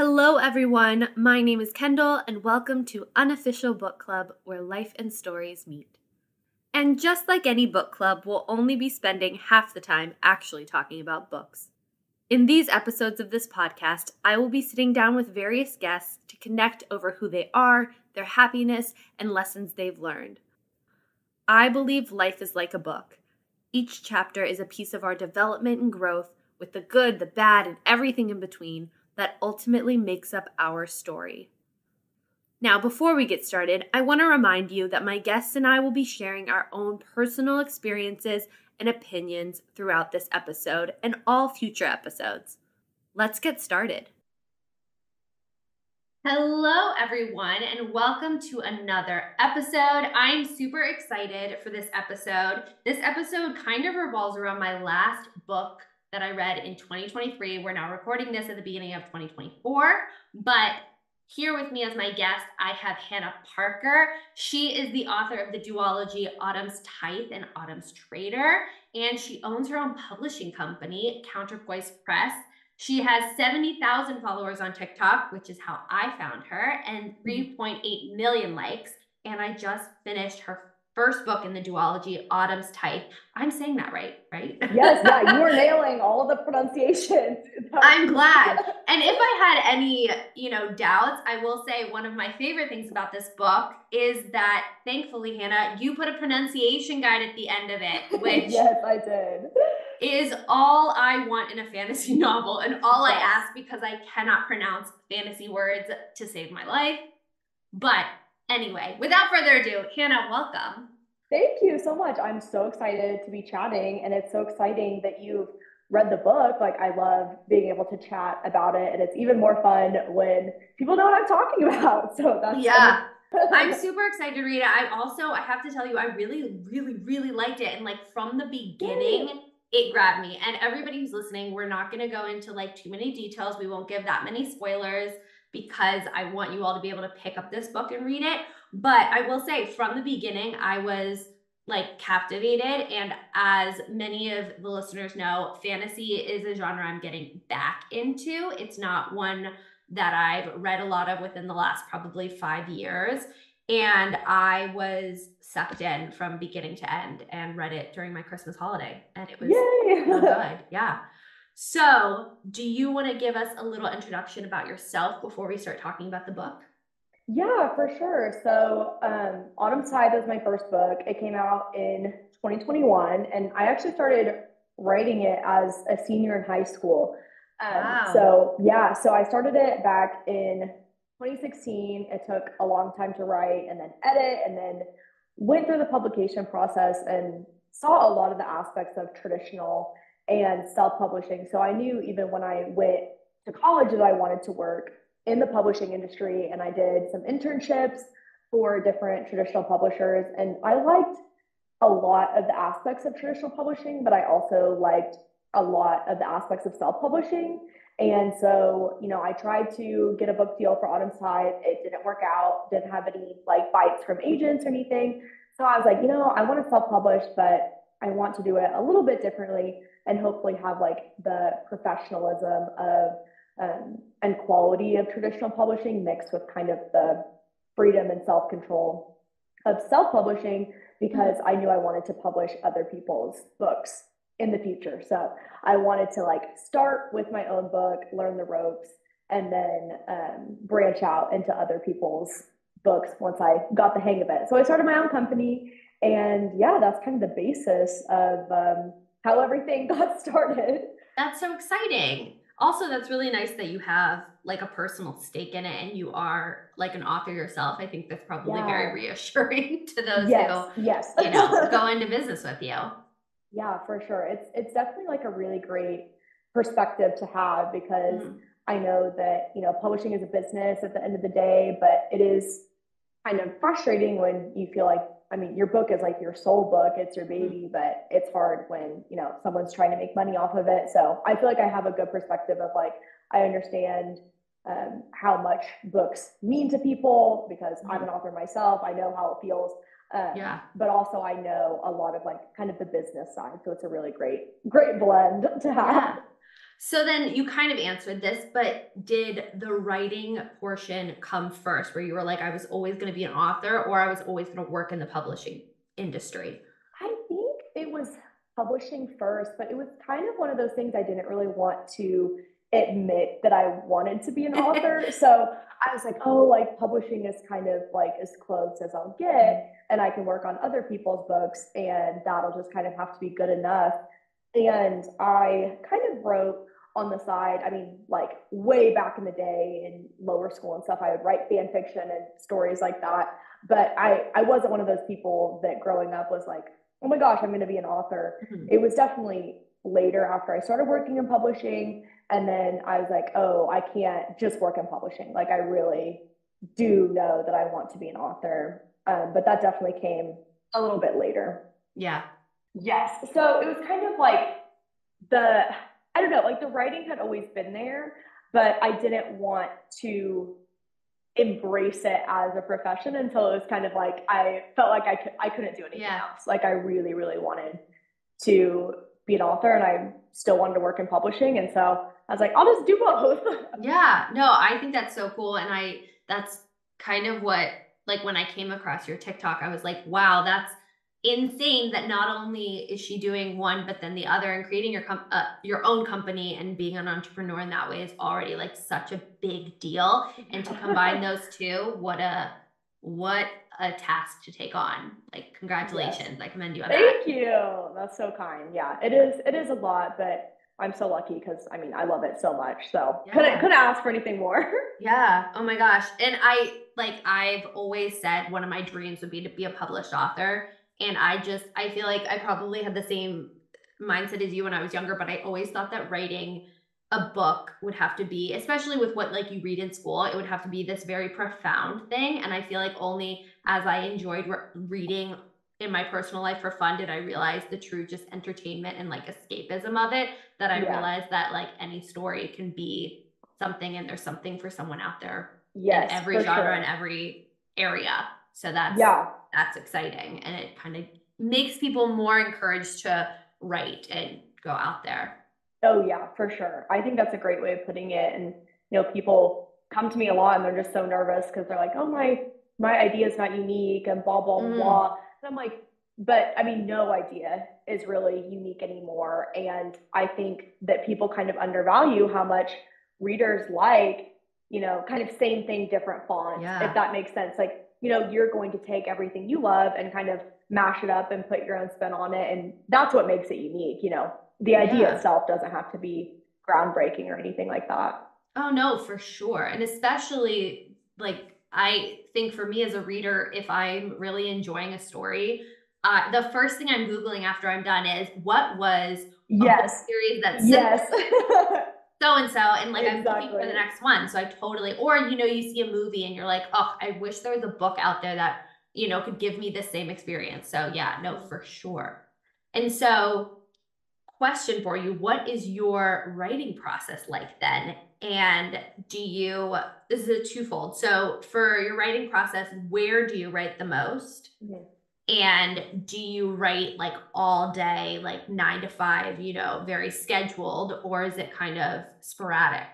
Hello, everyone. My name is Kendal, and welcome to Unofficial Book Club, where life and stories meet. And just like any book club, we'll only be spending half the time actually talking about books. In these episodes of this podcast, I will be sitting down with various guests to connect over who they are, their happiness, and lessons they've learned. I believe life is like a book. Each chapter is a piece of our development and growth, with the good, the bad, and everything in between that ultimately makes up our story. Now, before we get started, I want to remind you that my guests and I will be sharing our own personal experiences and opinions throughout this episode and all future episodes. Let's get started. Hello, everyone, and welcome to another episode. I'm super excited for this episode. This episode kind of revolves around my last book that I read in 2023. We're now recording this at the beginning of 2024, but here with me as my guest, I have Hannah Parker. She is the author of the duology Autumn's Tithe and Autumn's Traitor, and she owns her own publishing company, Counterpoise Press. She has 70,000 followers on TikTok, which is how I found her, and mm-hmm. 3.8 million likes. And I just finished her first book in the duology, Autumn's Tithe. I'm saying that right, right? Yes, yeah, you are nailing all the pronunciations. I'm glad. And if I had any, you know, doubts, I will say one of my favorite things about this book is that thankfully, Hannah, you put a pronunciation guide at the end of it, which Yes, I did. Is all I want in a fantasy novel and all I ask because I cannot pronounce fantasy words to save my life. But Anyway, without further ado, Hannah, welcome. Thank you so much. I'm so excited to be chatting, and it's so exciting that you've read the book. Like, I love being able to chat about it, and it's even more fun when people know what I'm talking about. So that's yeah. I'm super excited to read it. I also, I have to tell you, I really, really, really liked it. And like from the beginning, it grabbed me. And everybody who's listening, we're not going to go into like too many details. We won't give that many spoilers because I want you all to be able to pick up this book and read it. But I will say from the beginning, I was like captivated. And as many of the listeners know, fantasy is a genre I'm getting back into. It's not one that I've read a lot of within the last probably five years. And I was sucked in from beginning to end and read it during my Christmas holiday. And it was so good. Yeah. So, do you want to give us a little introduction about yourself before we start talking about the book? Yeah, for sure. So, um, Autumn's Tithe was my first book. It came out in 2021, and I actually started writing it as a senior in high school. Um, wow. So, yeah, so I started it back in 2016. It took a long time to write and then edit, and then went through the publication process and saw a lot of the aspects of traditional and self-publishing. So I knew even when I went to college that I wanted to work in the publishing industry and I did some internships for different traditional publishers and I liked a lot of the aspects of traditional publishing, but I also liked a lot of the aspects of self-publishing. And so, you know, I tried to get a book deal for Autumn's Tithe. It didn't work out, didn't have any like bites from agents or anything. So I was like, you know, I want to self-publish, but I want to do it a little bit differently and hopefully have like the professionalism of um, and quality of traditional publishing mixed with kind of the freedom and self-control of self-publishing because I knew I wanted to publish other people's books in the future. So I wanted to like start with my own book, learn the ropes, and then um, branch out into other people's books once I got the hang of it. So I started my own company, and yeah, that's kind of the basis of um, how everything got started. That's so exciting. Also, that's really nice that you have like a personal stake in it and you are like an author yourself. I think that's probably yeah. very reassuring to those yes, who yes. you know go into business with you. Yeah, for sure. It's it's definitely like a really great perspective to have because mm. I know that, you know, publishing is a business at the end of the day, but it is kind of frustrating when you feel like I mean, your book is like your soul book, it's your mm-hmm. baby, but it's hard when, you know, someone's trying to make money off of it. So I feel like I have a good perspective of like, I understand um, how much books mean to people because mm-hmm. I'm an author myself. I know how it feels. Um, yeah. But also, I know a lot of like kind of the business side. So it's a really great, great blend to have. Yeah. So then you kind of answered this, but did the writing portion come first where you were like, I was always going to be an author or I was always going to work in the publishing industry? I think it was publishing first, but it was kind of one of those things I didn't really want to admit that I wanted to be an author. so I was like, oh, like publishing is kind of like as close as I'll get, mm-hmm. and I can work on other people's books, and that'll just kind of have to be good enough. And I kind of wrote on the side. I mean, like way back in the day in lower school and stuff, I would write fan fiction and stories like that. But I, I wasn't one of those people that growing up was like, oh my gosh, I'm going to be an author. Mm-hmm. It was definitely later after I started working in publishing. And then I was like, oh, I can't just work in publishing. Like, I really do know that I want to be an author. Um, but that definitely came a little bit later. Yeah. Yes. So it was kind of like the, I don't know, like the writing had always been there, but I didn't want to embrace it as a profession until it was kind of like I felt like I could I couldn't do anything yeah. else. Like I really, really wanted to be an author and I still wanted to work in publishing. And so I was like, I'll just do both. yeah. No, I think that's so cool. And I that's kind of what like when I came across your TikTok, I was like, wow, that's insane that not only is she doing one but then the other and creating your com- uh, your own company and being an entrepreneur in that way is already like such a big deal. And to combine those two what a what a task to take on. Like congratulations. Yes. i commend you on thank that. you. That's so kind. Yeah it is it is a lot but i'm so lucky because i mean i love it so much. So yeah. couldn't couldn't ask for anything more? Yeah. Oh my gosh. And i like i've always said one of my dreams would be to be a published author and I just, I feel like I probably had the same mindset as you when I was younger, but I always thought that writing a book would have to be, especially with what like you read in school, it would have to be this very profound thing. And I feel like only as I enjoyed re- reading in my personal life for fun did I realize the true just entertainment and like escapism of it. That I yeah. realized that like any story can be something and there's something for someone out there yes, in every genre sure. and every area. So that's yeah that's exciting and it kind of makes people more encouraged to write and go out there. Oh yeah, for sure. I think that's a great way of putting it. And you know, people come to me a lot and they're just so nervous because they're like, "Oh my, my idea is not unique," and blah blah mm. blah. And I'm like, but I mean, no idea is really unique anymore. And I think that people kind of undervalue how much readers like, you know, kind of same thing, different fonts. Yeah. If that makes sense. Like you know, you're going to take everything you love and kind of mash it up and put your own spin on it. And that's what makes it unique. You know, the idea yeah. itself doesn't have to be groundbreaking or anything like that. Oh, no, for sure. And especially like, I think for me as a reader, if I'm really enjoying a story, uh, the first thing I'm Googling after I'm done is what was yes series that yes so and so and like exactly. I'm looking for the next one. So I totally or you know you see a movie and you're like, "Oh, I wish there was a book out there that, you know, could give me the same experience." So yeah, no, for sure. And so question for you, what is your writing process like then? And do you this is a twofold. So for your writing process, where do you write the most? Mm-hmm and do you write like all day, like nine to five, you know, very scheduled, or is it kind of sporadic?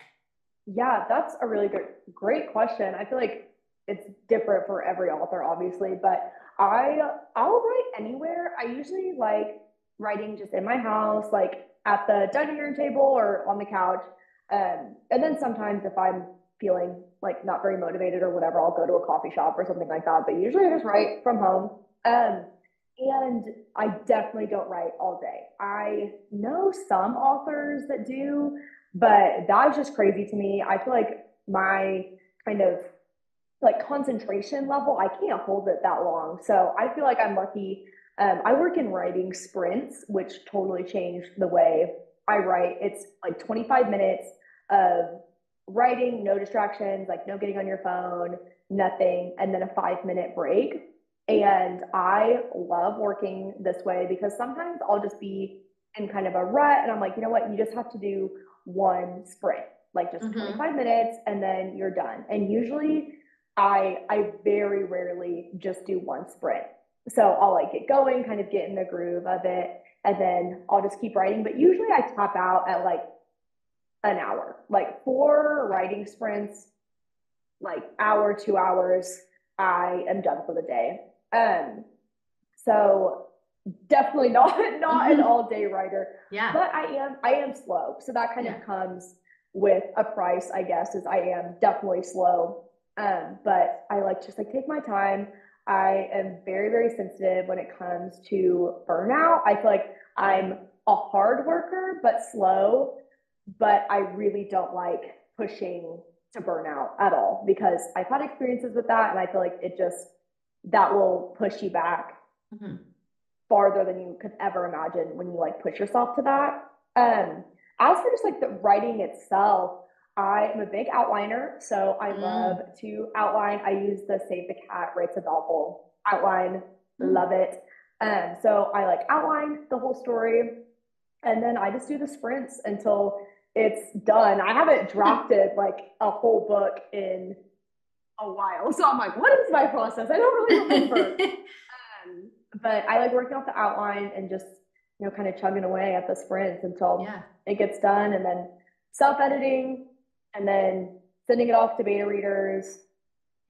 Yeah, that's a really good, great question. I feel like it's different for every author, obviously, but I I'll write anywhere. I usually like writing just in my house, like at the dining room table or on the couch. Um, and then sometimes if I'm feeling like not very motivated or whatever, I'll go to a coffee shop or something like that. But usually I just write from home. Um, and I definitely don't write all day. I know some authors that do, but that is just crazy to me. I feel like my kind of like concentration level, I can't hold it that long. So I feel like I'm lucky. Um, I work in writing sprints, which totally changed the way I write. It's like 25 minutes of writing, no distractions, like no getting on your phone, nothing, and then a five minute break. And I love working this way because sometimes I'll just be in kind of a rut and I'm like, you know what, you just have to do one sprint, like just mm-hmm. 25 minutes and then you're done. And usually I I very rarely just do one sprint. So I'll like get going, kind of get in the groove of it, and then I'll just keep writing. But usually I top out at like an hour. Like four writing sprints, like hour, two hours, I am done for the day. Um, so definitely not not an all day writer. Yeah. But I am I am slow. So that kind Yeah. of comes with a price, I guess, is I am definitely slow. Um, but I like just like take my time. I am very, very sensitive when it comes to burnout. I feel like I'm a hard worker, but slow. But I really don't like pushing to burnout at all because I've had experiences with that and I feel like it just that will push you back Mhm. farther than you could ever imagine when you like push yourself to that. Um, as for just like the writing itself, I am a big outliner, so I Mm. love to outline. I use the Save the Cat Writes a Novel outline, Mm. love it. Um, so I like outline the whole story, and then I just do the sprints until it's done. I haven't drafted like a whole book in a while, so I'm like, what is my process? I don't really remember. Um, but I like working off the outline and just, you know, kind of chugging away at the sprints until yeah. it gets done and then self editing and then sending it off to beta readers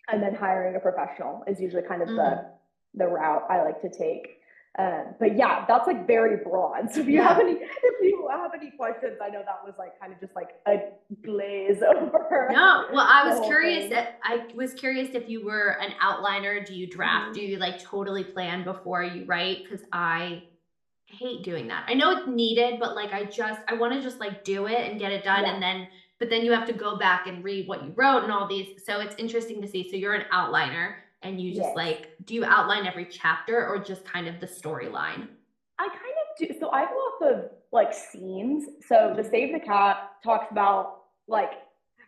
and then hiring a professional is usually kind of the, the route I like to take. Um, but yeah, that's like very broad. So if you have any, if you have any questions, I know that was like kind of just like a glaze over. No, well, I was curious. If, I was curious if you were an outliner. Do you draft? Mhm. Do you like totally plan before you write? Because I hate doing that. I know it's needed, but like I just I want to just like do it and get it done, Yeah. and then but then you have to go back and read what you wrote and all these. So it's interesting to see. So you're an outliner, and you just Yes. like do you outline every chapter or just kind of the storyline? I kind of do. So I go off of like scenes. So the Save the Cat talks about like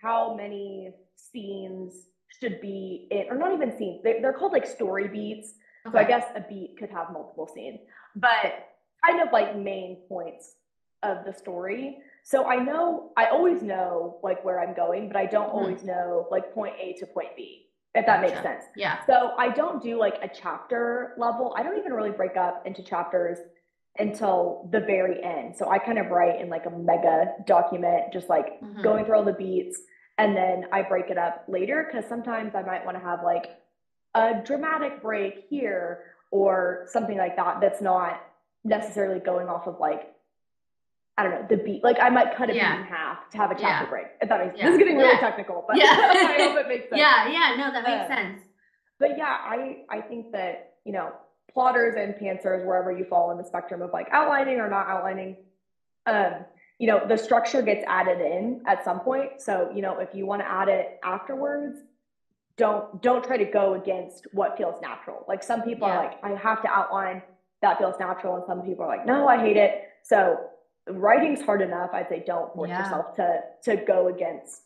how many scenes should be in, or not even scenes. They, they're called like story beats. So I guess a beat could have multiple scenes, but kind of like main points of the story. So I know, I always know like where I'm going, but I don't Mhm. always know like point A to point B, if that makes sense. Yeah. So I don't do like a chapter level. I don't even really break up into chapters until the very end. So I kind of write in like a mega document, just like Mhm. going through all the beats. And then I break it up later because sometimes I might want to have like a dramatic break here or something like that that's not necessarily going off of like I don't know the beat. Like I might cut a Yeah. beat in half to have a chapter Yeah. break. If that makes Yeah. this is getting really technical, but Yeah. I hope it makes sense Yeah. Yeah. No, that makes Uh, sense. but yeah, I I think that you know plotters and pantsers, wherever you fall in the spectrum of like outlining or not outlining, um, you know, the structure gets added in at some point. So you know, if you want to add it afterwards, don't don't try to go against what feels natural. Like some people are like, I have to outline that feels natural, and some people are like, no, I hate it. So writing's hard enough. I'd say don't force Yeah. yourself to to go against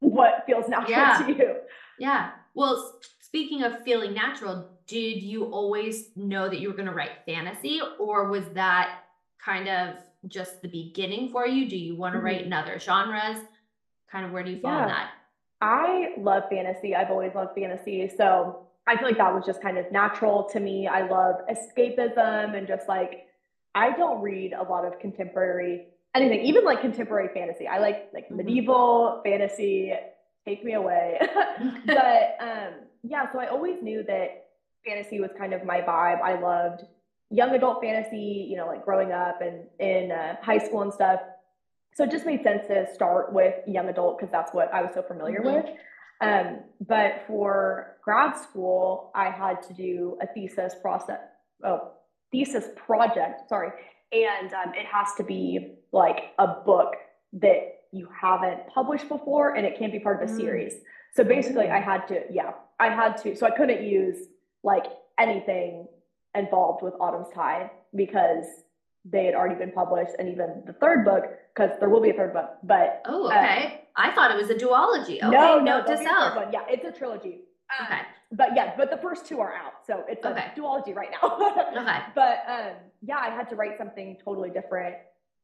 what feels natural Yeah. to you. Yeah. Well, speaking of feeling natural, did you always know that you were going to write fantasy, or was that kind of just the beginning for you? Do you want to write Mhm. in other genres? Kind of where do you fall in Yeah. that? I love fantasy. I've always loved fantasy. So I feel like that was just kind of natural to me. I love escapism and just like, I don't read a lot of contemporary anything, even like contemporary fantasy. I like like Mhm. medieval fantasy, take me away. but um, yeah, so I always knew that fantasy was kind of my vibe. I loved young adult fantasy, you know, like growing up and in uh, high school and stuff. So it just made sense to start with young adult because that's what I was so familiar Mhm. with. Um, but for grad school, I had to do a thesis process, oh, thesis project, sorry. And um, it has to be like a book that you haven't published before and it can't be part of a Mm. series. So basically, I had to, yeah, I had to, so I couldn't use like anything involved with Autumn's Tithe because they had already been published and even the third book, because there will be a third book, but Oh, Uh, okay. I thought it was a duology. Okay, no, no, note to there'll be a third self. Yeah, it's a trilogy. Um, Okay. But yeah, but the first two are out, so it's a Okay. duology right now. Okay. But um, yeah, I had to write something totally different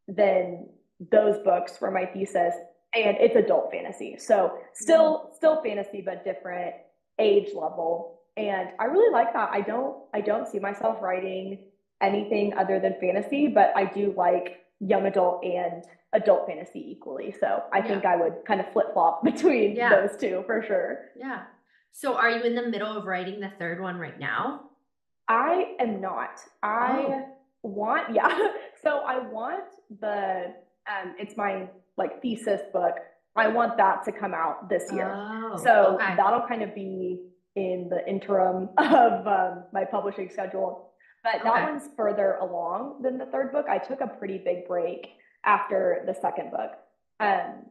than those books for my thesis, and it's adult fantasy. So still, still fantasy, but different age level. And I really like that. I don't, I don't see myself writing anything other than fantasy, but I do like young adult and adult fantasy equally. So I Yeah. think I would kind of flip flop between Yeah. those two for sure. Yeah. So are you in the middle of writing the third one right now? I am not. I Oh. want, yeah. So I want the, um, it's my like thesis book. I want that to come out this year. Oh, So okay. that'll kind of be in the interim of um, my publishing schedule. But that Okay. one's further along than the third book. I took a pretty big break after the second book um,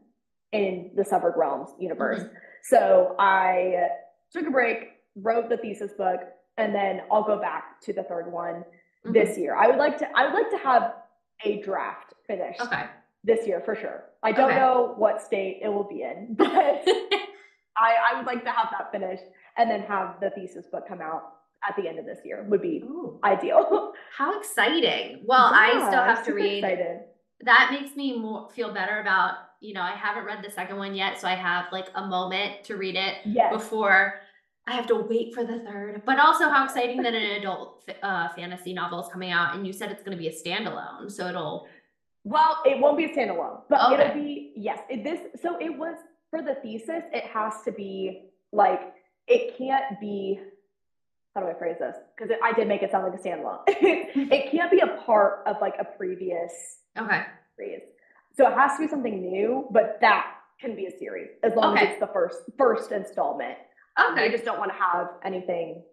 in the Severed Realms universe. Mm-hmm. So I took a break, wrote the thesis book, and then I'll go back to the third one Mhm. this year. I would like to. I would like to have a draft finished Okay. this year for sure. I don't Okay. know what state it will be in, but I, I would like to have that finished and then have the thesis book come out at the end of this year would be Ooh, ideal. how exciting. Well, I still Yeah, have to read. Excited. That makes me more feel better about, you know, I haven't read the second one yet, so I have like a moment to read it Yes. before I have to wait for the third. But also how exciting that an adult uh, fantasy novel is coming out and you said it's going to be a standalone, so it'll Well, it won't be a standalone, but Okay. it'll be yes. It, this so it was for the thesis. It has to be like it can't be. How do I phrase this? Because I did make it sound like a standalone. it can't be a part of like a previous Okay. series. So it has to be something new, but that can be a series as long Okay. as it's the first first installment. They Okay. just don't want to have anything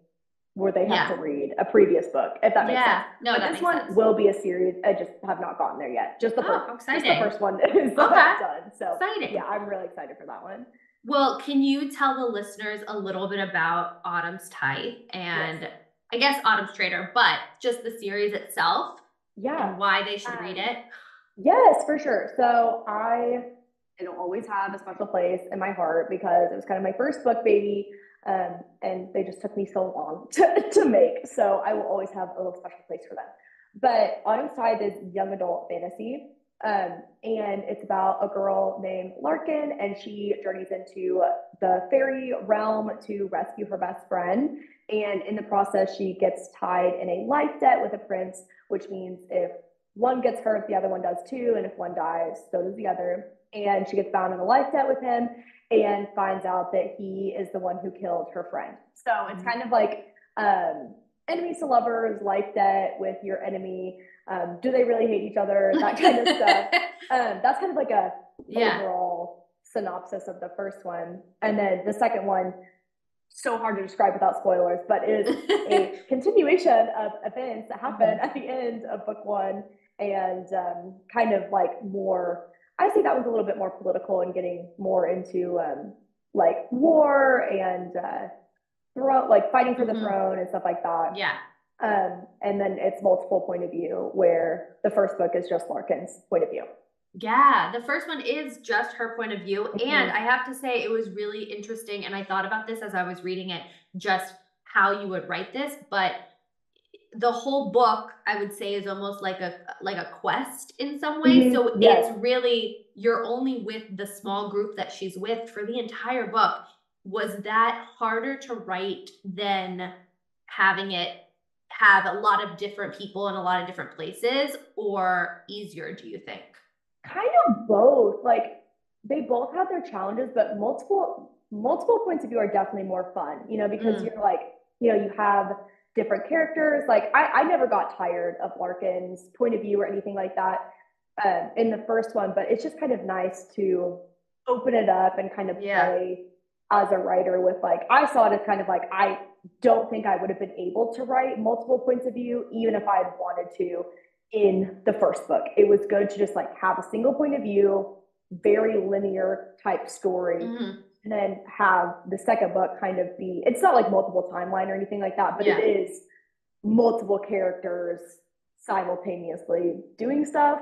where they have to read a previous book, if that makes Yeah. sense. No, but that this makes one sense. will be a series. I just have not gotten there yet. Just the Oh, first, just the exciting. first one is Okay. done. So Exciting. yeah, I'm really excited for that one. Well, can you tell the listeners a little bit about Autumn's Tithe and I guess Autumn's Traitor, but just the series itself Yeah. and why they should read Um, it? Yes, for sure. So I it'll always have a special place in my heart because it was kind of my first book baby. Um, and they just took me so long to, to make. So I will always have a little special place for them. But Autumn's Tithe is young adult fantasy. Um, and it's about a girl named Larkin, and she journeys into the fairy realm to rescue her best friend. And in the process, she gets tied in a life debt with a prince, which means if one gets hurt, the other one does too. And if one dies, so does the other. And she gets bound in a life debt with him and finds out that he is the one who killed her friend. So it's Mhm. kind of like um, enemies to lovers, life debt with your enemy. Um, do they really hate each other? That kind of stuff. Um, that's kind of like a yeah. overall synopsis of the first one. And then the second one, so hard to describe without spoilers, but it is a continuation of events that happen at the end of book one and um, kind of like more i say that was a little bit more political and getting more into um, like war and uh, throw, like fighting for the Mhm. throne and stuff like that yeah. um, and then it's multiple point of view where the first book is just larkin's point of view Yeah, the first one is just her point of view. Mhm. And I have to say, it was really interesting. And I thought about this as I was reading it, just how you would write this. But the whole book, I would say, is almost like a like a quest in some way. Mhm, So yes. it's really you're only with the small group that she's with for the entire book. Was that harder to write than having it have a lot of different people in a lot of different places, or easier? Do you think? kind of both like they both have their challenges but multiple multiple points of view are definitely more fun you know because Mm. you're like you know you have different characters like I, I never got tired of larkin's point of view or anything like that um, in the first one but it's just kind of nice to open it up and kind of Yeah. play as a writer with like i saw it as kind of like i don't think i would have been able to write multiple points of view even if i had wanted to in the first book. It was good to just like have a single point of view, very linear type story, Mhm. And then have the second book kind of be it's not like multiple timeline or anything like that, but Yeah. it is multiple characters simultaneously doing stuff.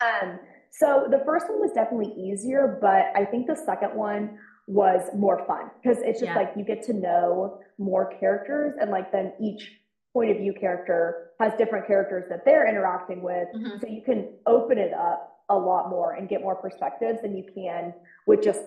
Um, so the first one was definitely easier, but I think the second one was more fun because it's just Yeah. like you get to know more characters and like then each point of view character has different characters that they're interacting with. Mhm. So you can open it up a lot more and get more perspectives than you can with just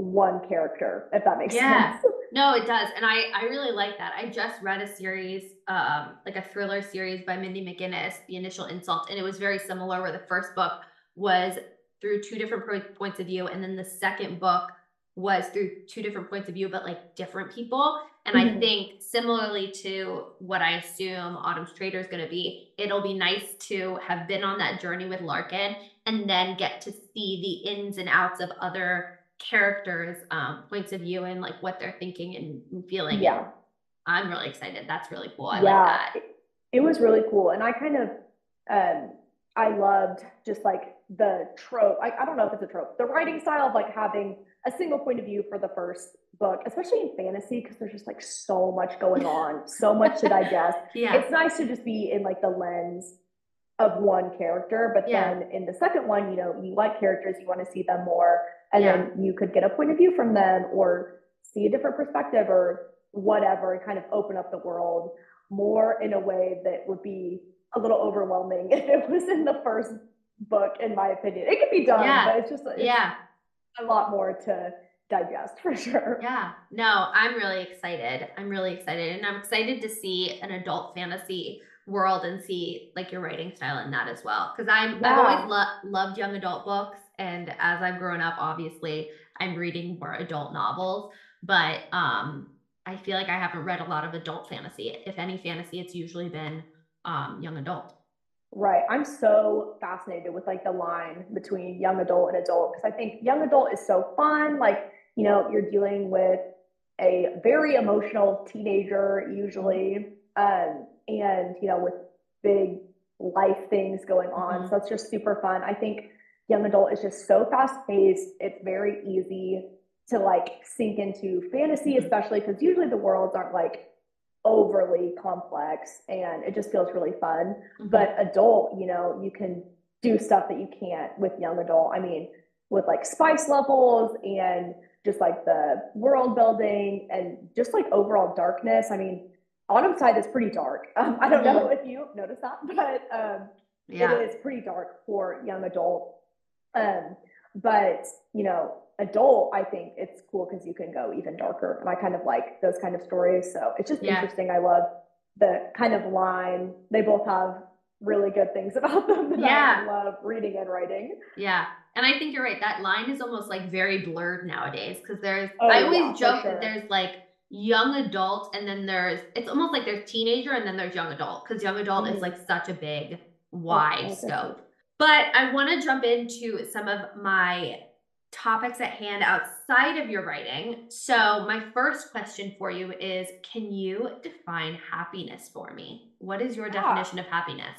one character, if that makes Yeah. sense. No, it does. And I, I really like that. I just read a series, um, like a thriller series by Mindy McGinnis, The Initial Insult, and it was very similar where the first book was through two different points of view, and then the second book was through two different points of view, but like different people. And mm-hmm. I think similarly to what I assume Autumn's Traitor is going to be, it'll be nice to have been on that journey with Larkin and then get to see the ins and outs of other characters' um, points of view and like what they're thinking and feeling. Yeah. I'm really excited. That's really cool. I yeah, like that. It, it was really cool. And I kind of, um, I loved just like the trope. I, I don't know if it's a trope, the writing style of like having a single point of view for the first book, especially in fantasy, because there's just like so much going on, so much to digest. Yeah. It's nice to just be in like the lens of one character. But yeah. then in the second one, you know, you like characters, you want to see them more, and yeah. then you could get a point of view from them or see a different perspective or whatever and kind of open up the world more in a way that would be a little overwhelming if it was in the first book, in my opinion. It could be done, yeah. but it's just it's yeah a lot more to digest for sure. Yeah. No, I'm really excited. I'm really excited. And I'm excited to see an adult fantasy world and see like your writing style in that as well. Cause I'm, yeah. I've always lo- loved young adult books. And as I've grown up, obviously I'm reading more adult novels, but, um, I feel like I haven't read a lot of adult fantasy. If any fantasy, it's usually been, um, young adult. Right. I'm so fascinated with like the line between young adult and adult because I think young adult is so fun. Like, you know, you're dealing with a very emotional teenager usually, um, and you know, with big life things going on. Mm-hmm. So it's just super fun. I think young adult is just so fast paced. It's very easy to like sink into fantasy, mm-hmm. especially because usually the worlds aren't like overly complex and it just feels really fun. Mm-hmm. But adult, you know, you can do stuff that you can't with young adult. I mean, with like spice levels and just like the world building and just like overall darkness. I mean, Autumn's Tithe is pretty dark. Um, I don't know mm-hmm. if you noticed that, but um, yeah. it is pretty dark for young adult. Um, but you know, adult, I think it's cool because you can go even darker. And I kind of like those kind of stories. So it's just yeah. interesting. I love the kind of line. They both have really good things about them that yeah. I love reading and writing. Yeah. And I think you're right. That line is almost like very blurred nowadays because there's, oh, I always yeah, joke sure. that there's like young adult and then there's, it's almost like there's teenager and then there's young adult because young adult mm-hmm. is like such a big, wide oh, scope. But I want to jump into some of my topics at hand outside of your writing. So, my first question for you is Can you define happiness for me? What is your yeah. definition of happiness?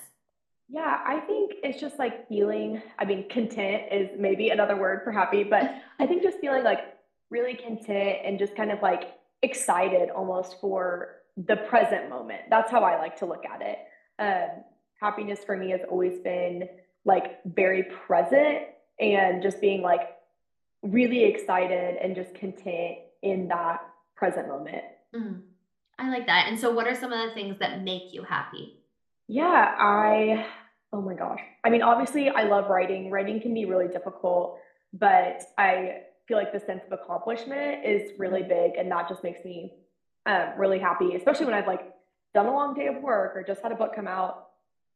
Yeah, I think it's just like feeling, I mean, content is maybe another word for happy, but I think just feeling like really content and just kind of like excited almost for the present moment. That's how I like to look at it. Um, happiness for me has always been like very present and just being like really excited and just content in that present moment. Mm. I like that. And so, what are some of the things that make you happy? Yeah, I, oh my gosh. I mean, obviously, I love writing. Writing can be really difficult, but I feel like the sense of accomplishment is really mm-hmm. big. And that just makes me um, really happy, especially when I've like done a long day of work or just had a book come out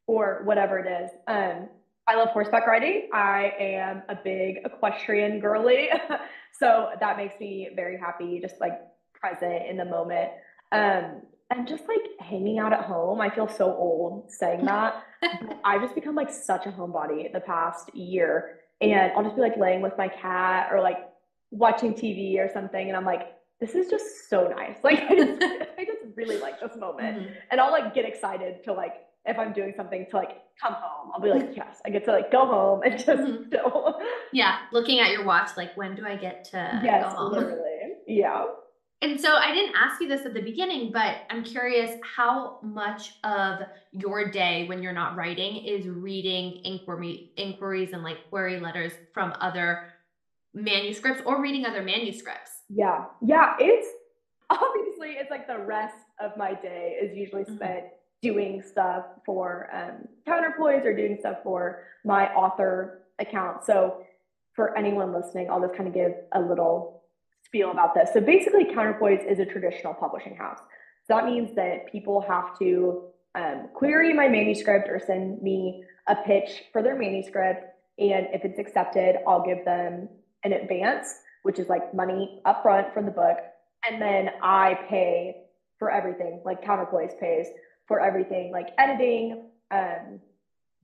or whatever it is. Um, I love horseback riding. I am a big equestrian girly. so that makes me very happy, just like present in the moment. Um, and just like hanging out at home. I feel so old saying that. I've just become like such a homebody the past year. And I'll just be like laying with my cat or like watching TV or something. And I'm like, this is just so nice. Like I just, I just really like this moment. Mm-hmm. And I'll like get excited to like if I'm doing something to like come home, I'll be like, yes, I get to like go home and just mm-hmm. chill. Yeah, looking at your watch, like when do I get to yes, go home? Literally. Yeah. And so I didn't ask you this at the beginning, but I'm curious how much of your day when you're not writing is reading inquiry inquiries and like query letters from other manuscripts or reading other manuscripts. Yeah. Yeah. It's obviously it's like the rest of my day is usually mm-hmm. spent mm-hmm doing stuff for um, counterpoise or doing stuff for my author account. So for anyone listening, I'll just kind of give a little spiel about this. So basically, Counterpoise is a traditional publishing house. So that means that people have to um, query my manuscript or send me a pitch for their manuscript. And if it's accepted, I'll give them an advance, which is like money upfront from the book. And then I pay for everything, like Counterpoise pays for everything, like editing, um,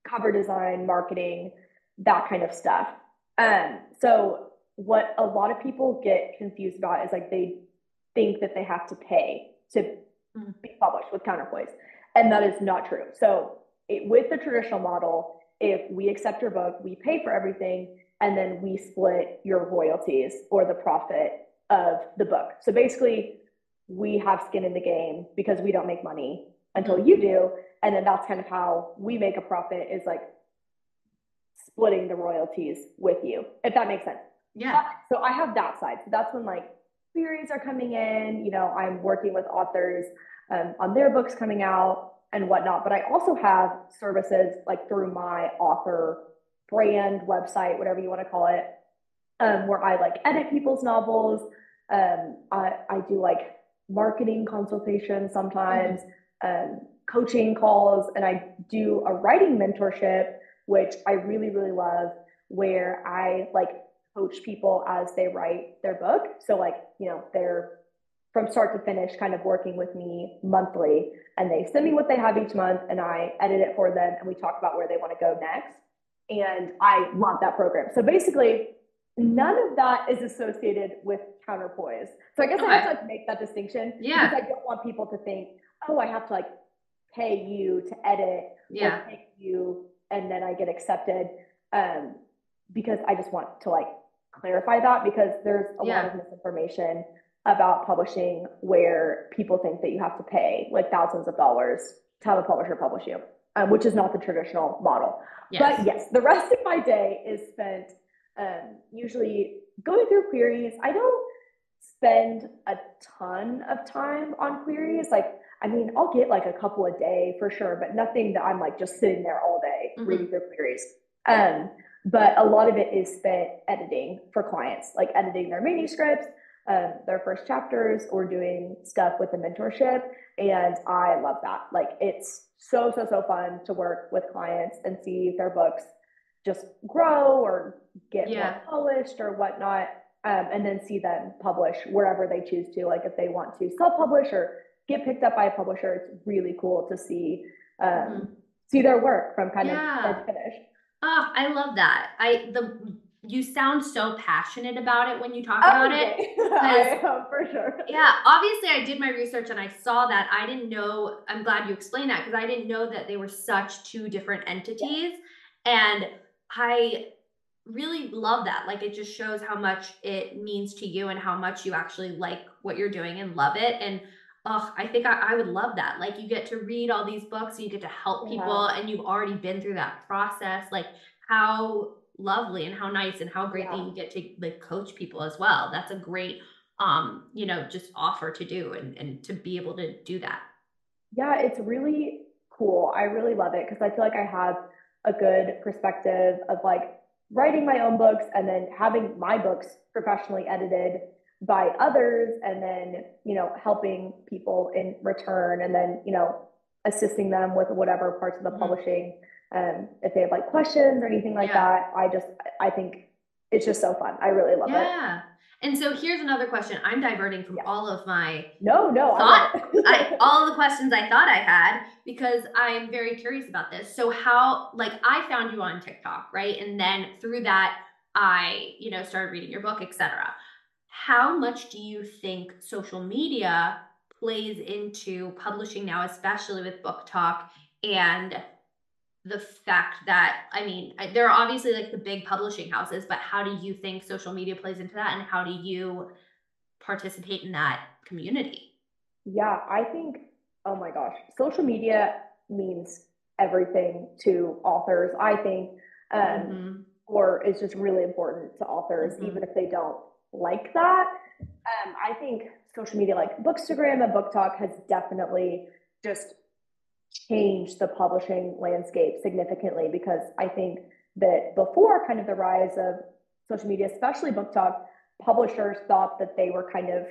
cover design, marketing, that kind of stuff. Um, so what a lot of people get confused about is like they think that they have to pay to mm-hmm. be published with Counterpoise, and that is not true. So it, with the traditional model, if we accept your book, we pay for everything, and then we split your royalties or the profit of the book. So basically, we have skin in the game because we don't make money until you do, and then that's kind of how we make a profit is like splitting the royalties with you, if that makes sense. Yeah. So I have that side. So that's when like queries are coming in. You know, I'm working with authors um, on their books coming out and whatnot. But I also have services like through my author brand website, whatever you want to call it, um, where I like edit people's novels. Um, I, I do like marketing consultations sometimes, mm-hmm. um, coaching calls, and I do a writing mentorship, which I really, really love, where I like coach people as they write their book. So, like, you know, they're from start to finish kind of working with me monthly and they send me what they have each month and I edit it for them and we talk about where they want to go next. And I love that program. So basically, none of that is associated with counterpoise. So I guess okay. I have to like make that distinction. Yeah. Because I don't want people to think, oh, I have to like pay you to edit yeah. or pay you and then I get accepted. Um, because I just want to like clarify that because there's a yeah. lot of misinformation about publishing where people think that you have to pay like thousands of dollars to have a publisher publish you, um, which is not the traditional model. Yes. But yes, the rest of my day is spent um, usually going through queries. I don't spend a ton of time on queries. Like, I mean, I'll get like a couple a day for sure, but nothing that I'm like just sitting there all day mm-hmm. reading through queries. Um, but a lot of it is spent editing for clients, like editing their manuscripts, um, their first chapters, or doing stuff with the mentorship. And I love that. Like it's so, so, so fun to work with clients and see their books just grow or get yeah. more polished or whatnot. Um, and then see them publish wherever they choose to. Like if they want to self-publish or get picked up by a publisher, it's really cool to see um, mm-hmm. see their work from kind yeah. of start to finish. Oh, I love that. I the you sound so passionate about it when you talk oh, about it. I for sure. Yeah, obviously I did my research and I saw that. I didn't know. I'm glad you explained that because I didn't know that they were such two different entities, yeah. and I really love that. Like it just shows how much it means to you and how much you actually like what you're doing and love it. And oh, I think I, I, would love that. Like you get to read all these books you get to help people yeah. and you've already been through that process. Like how lovely and how nice and how great yeah. that you get to like coach people as well. That's a great um, you know, just offer to do and, and to be able to do that. Yeah, it's really cool. I really love it because I feel like I have a good perspective of like writing my own books and then having my books professionally edited by others and then you know helping people in return and then you know assisting them with whatever parts of the mm-hmm. publishing um, if they have like questions or anything like yeah. that i just i think it's just so fun. I really love yeah. it. Yeah. And so here's another question. I'm diverting from yeah. all of my no no thought, I, all the questions i thought i had because i'm very curious about this. So how like i found you on tiktok right? And then through that i you know started reading your book etc how much do you think social media plays into publishing now, especially with BookTok and the fact that I mean, there are obviously like the big publishing houses, but how do you think social media plays into that and how do you participate in that community? Yeah, I think oh my gosh, social media means everything to authors. I think um mm-hmm. or is just really important to authors mm-hmm. even if they don't like that. Um, I think social media like Bookstagram and BookTok has definitely just changed the publishing landscape significantly because I think that before kind of the rise of social media, especially BookTok, publishers thought that they were kind of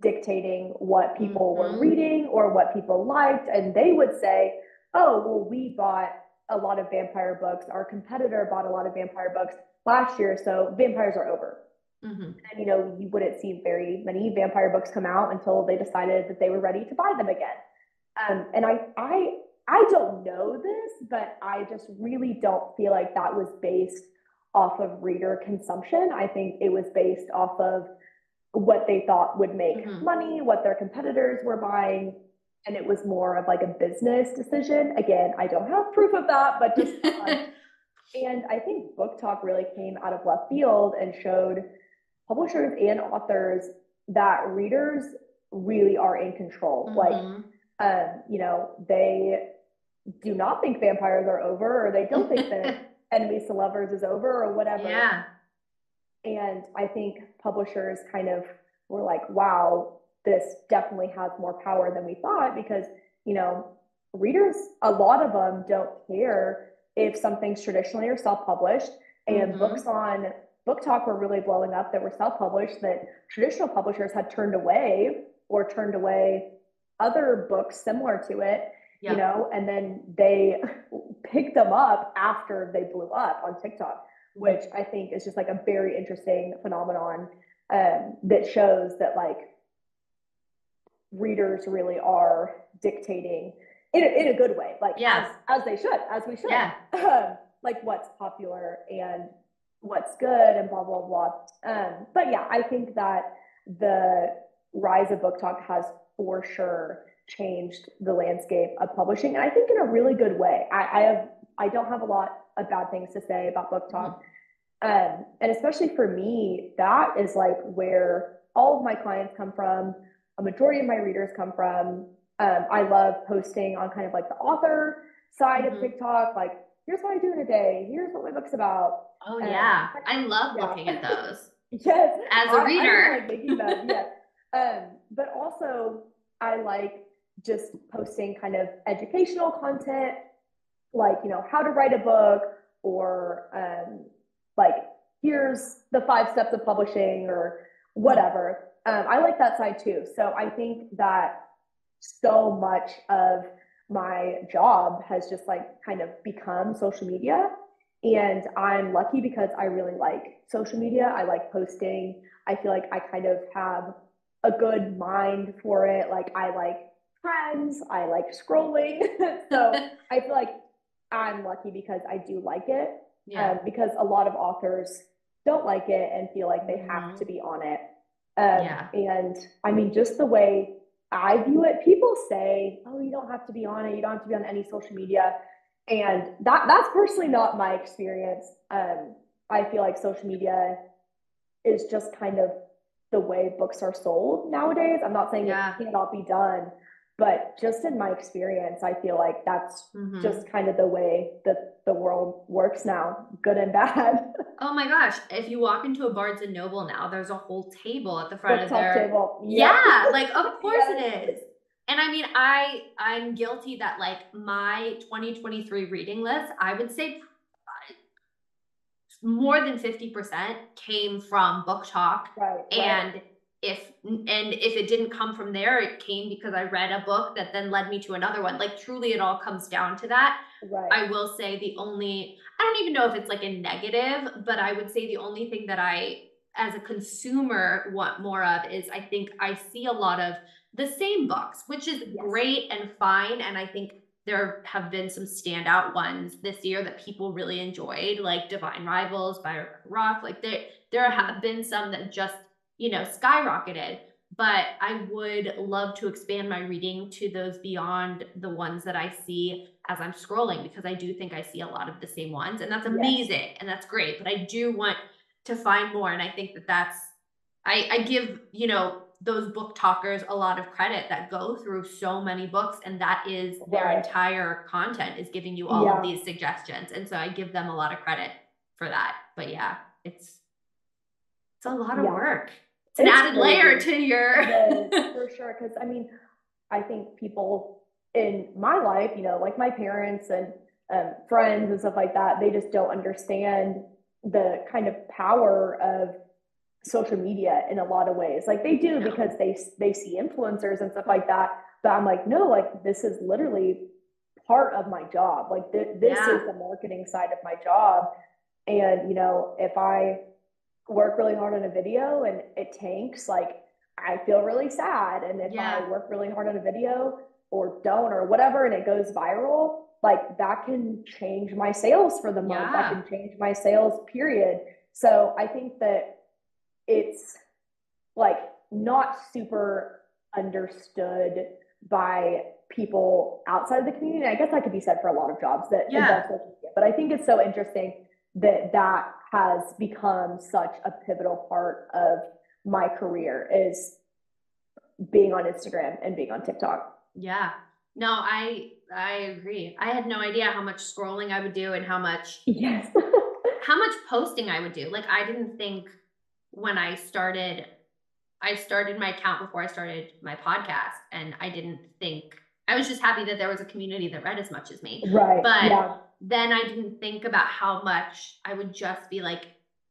dictating what people Mhm. were reading or what people liked. And they would say, oh, well, we bought a lot of vampire books. Our competitor bought a lot of vampire books last year, so vampires are over. Mhm. And you know, you wouldn't see very many vampire books come out until they decided that they were ready to buy them again. Um, and I, I, I don't know this, but I just really don't feel like that was based off of reader consumption. I think it was based off of what they thought would make Mhm. money, what their competitors were buying, and it was more of like a business decision. Again, I don't have proof of that, but just um, and I think BookTok really came out of left field and showed publishers and authors that readers really are in control. Like, Mhm. Um, you know, they do not think vampires are over, or they don't think that enemies to lovers is over, or whatever. yeah. And I think publishers kind of were like, wow, this definitely has more power than we thought because, you know, readers, a lot of them don't care if something's traditionally or self published. And Mhm. books on BookTok were really blowing up that were self published that traditional publishers had turned away or turned away other books similar to it, you know, and then they picked them up after they blew up on TikTok which I think is just like a very interesting phenomenon um, that shows that like readers really are dictating in a, in a good way, like Yeah. as, as they should, as we should, Yeah. um, like what's popular and what's good and blah blah blah. Um, but yeah, I think that the rise of BookTok has for sure changed the landscape of publishing, and I think in a really good way. I, I have I don't have a lot of bad things to say about BookTok. Um, and especially for me, that is like where all of my clients come from. A majority of my readers come from. Um, I love posting on kind of like the author side Mhm. of TikTok, like here's what I do in a day, here's what my book's about. Oh Um, yeah. I love yeah. looking at those. Yes, As a I- I reader. like making them. Yes, um, also I like just posting kind of educational content, like you know how to write a book, or um, like here's the five steps of publishing, or whatever. Um, I like that side too. So I think that so much of my job has just like kind of become social media. And I'm lucky because I really like social media. I like posting. I feel like I kind of have a good mind for it. Like I like trends, I like scrolling. so I feel like I'm lucky because I do like it. Yeah. Um, because a lot of authors don't like it and feel like they have Mhm. to be on it. Um, Yeah. And I mean, just the way I view it, people say, "Oh, you don't have to be on it. You don't have to be on any social media," and that that's personally not my experience. Um, I feel like social media is just kind of the way books are sold nowadays. I'm not saying Yeah. it cannot be done, but just in my experience, I feel like that's Mhm. just kind of the way that the world works now, good and bad. Oh my gosh. If you walk into a Barnes and Noble now, there's a whole table at the front Book of their table. Yeah, like of course Yes. it is. And I mean, I I'm guilty that like my 2023 reading list, I would say more than 50% came from BookTok Right. right. and if and if it didn't come from there it came because i read a book that then led me to another one like truly it all comes down to that right. I will say the only, I don't even know if it's like a negative, but I would say the only thing that I, as a consumer, want more of is I think I see a lot of the same books, which is Yes. great and fine. And I think there have been some standout ones this year that people really enjoyed, like Divine Rivals by Rebecca Ross. Like there, there have mm-hmm. been some that just, you know, skyrocketed but I would love to expand my reading to those beyond the ones that I see as I'm scrolling because I do think I see a lot of the same ones and that's Yes. amazing and that's great but I do want to find more and I think that that's I I give you know those BookTokers a lot of credit that go through so many books and that is their Right. entire content is giving you all Yeah. of these suggestions and so I give them a lot of credit for that but yeah it's it's a lot of Yeah. work it's an It's added layer to your is, for sure. Because I mean, I think people in my life, you know, like my parents and um, friends and stuff like that, they just don't understand the kind of power of social media in a lot of ways. Like they do because they they see influencers and stuff like that. But I'm like, no, like this is literally part of my job. Like th- this Yeah. is the marketing side of my job. And you know, if I work really hard on a video and it tanks, like I feel really sad. And if Yeah. I work really hard on a video or don't or whatever and it goes viral, like that can change my sales for the month. That can change my sales period. So I think that it's like not super understood by people outside of the community. I guess that could be said for a lot of jobs that Yeah. involve social media. But I think it's so interesting that that has become such a pivotal part of my career is being on Instagram and being on TikTok. Yeah. No, I I agree. I had no idea how much scrolling I would do and how much Yes. how much posting I would do. Like I didn't think when I started I started my account before I started my podcast and I didn't think I was just happy that there was a community that read as much as me. right. But- yeah. Then I didn't think about how much I would just be like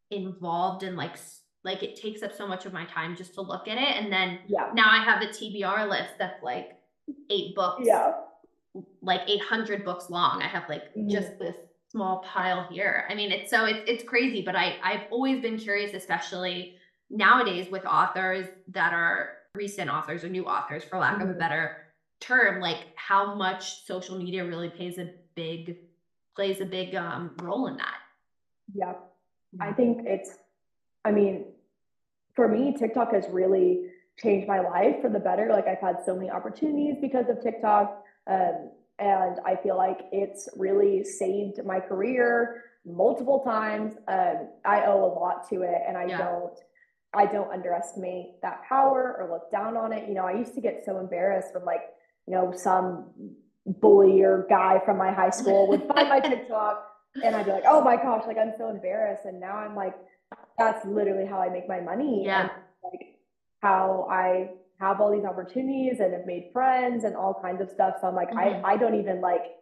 involved in like like it takes up so much of my time just to look at it and then Yeah. now I have a TBR list that's like eight books Yeah. like 800 books long. I have like Mhm. just this small pile here. I mean, it's so it's it's crazy, but I I've always been curious, especially nowadays with authors that are recent authors or new authors, for lack of a Mhm. better term, like how much social media really plays a big plays a big um role in that. Yeah. I think it's, I mean, for me, TikTok has really changed my life for the better. Like I've had so many opportunities because of TikTok. Um, and I feel like it's really saved my career multiple times. Um, I owe a lot to it and I Yeah. don't, I don't underestimate that power or look down on it. You know, I used to get so embarrassed when like, you know, some bully or guy from my high school would find my TikTok and I'd be like, oh my gosh, like I'm so embarrassed. And now I'm like, that's literally how I make my money. Yeah. And like how I have all these opportunities and have made friends and all kinds of stuff. So I'm like, Mhm. I, I don't even like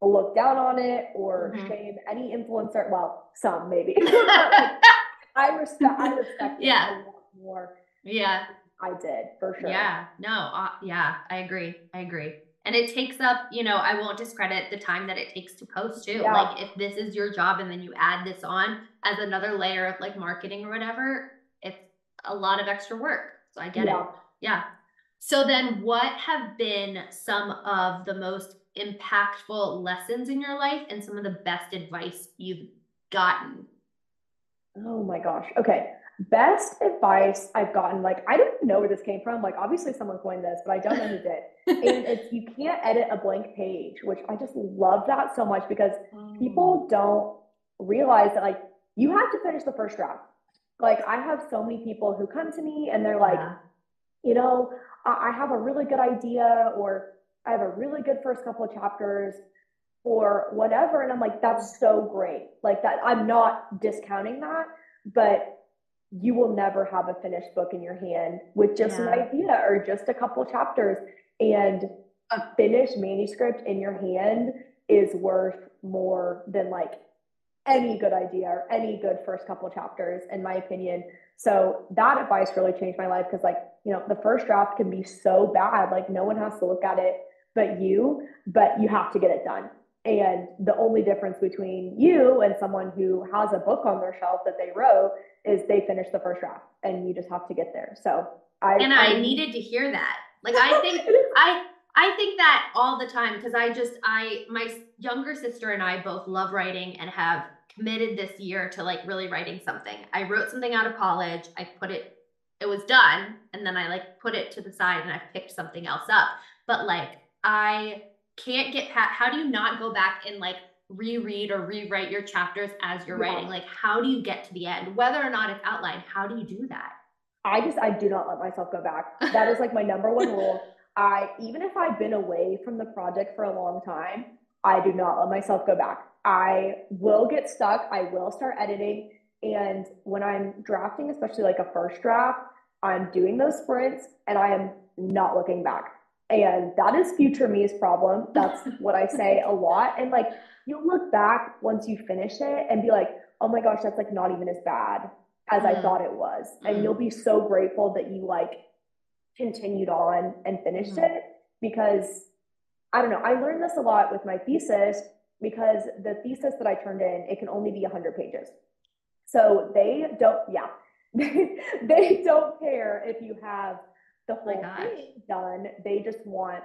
look down on it or Mhm. shame any influencer. Well, some maybe. I respect I respect Yeah. a lot more yeah. I did for sure. Yeah, no, uh, yeah, I agree. I agree. And it takes up, you know, I won't discredit the time that it takes to post too. Yeah. Like if this is your job and then you add this on as another layer of like marketing or whatever, it's a lot of extra work. So I get Yeah. it. Yeah. So then what have been some of the most impactful lessons in your life and some of the best advice you've gotten? Oh my gosh. Okay. Best advice I've gotten, like, I don't know where this came from. Like, obviously someone coined this, but I don't know who did. And it's you can't edit a blank page, which I just love that so much because people oh. don't realize that, like, you have to finish the first draft. Like, I have so many people who come to me and they're like, Yeah. You know, I, have a really good idea, or I have a really good first couple of chapters, or whatever. And I'm like, that's so great. Like that, I'm not discounting that, but you will never have a finished book in your hand with just an idea or just a couple chapters. And a finished manuscript in your hand is worth more than like any good idea or any good first couple chapters, in my opinion. So that advice really changed my life because, like, you know, the first draft can be so bad. Like, no one has to look at it but you, but you have to get it done. And the only difference between you and someone who has a book on their shelf that they wrote is they finished the first draft and you just have to get there. So I And I needed to hear that. Like I think I I think that all the time because I just I my younger sister and I both love writing and have committed this year to like really writing something. I wrote something out of college. I put it it was done and then I like put it to the side and I picked something else up. But like I can't get past how do you not go back and like reread or rewrite your chapters as you're Yeah. writing? Like how do you get to the end? Whether or not it's outlined, how do you do that? I just I do not let myself go back. That is like my number one rule. I even if I've been away from the project for a long time, I do not let myself go back. I will get stuck. I will start editing. And when I'm drafting, especially like a first draft, I'm doing those sprints and I am not looking back. And that is future me's problem. That's what I say a lot. And like you'll look back once you finish it and be like, oh my gosh, that's like not even as bad as I Mm. thought it was. And you'll be so grateful that you like continued on and finished Mhm. it because I don't know, I learned this a lot with my thesis because the thesis that I turned in, it can only be 100 pages. So they don't, yeah, they don't care if you have the Oh whole gosh. thing done. They just want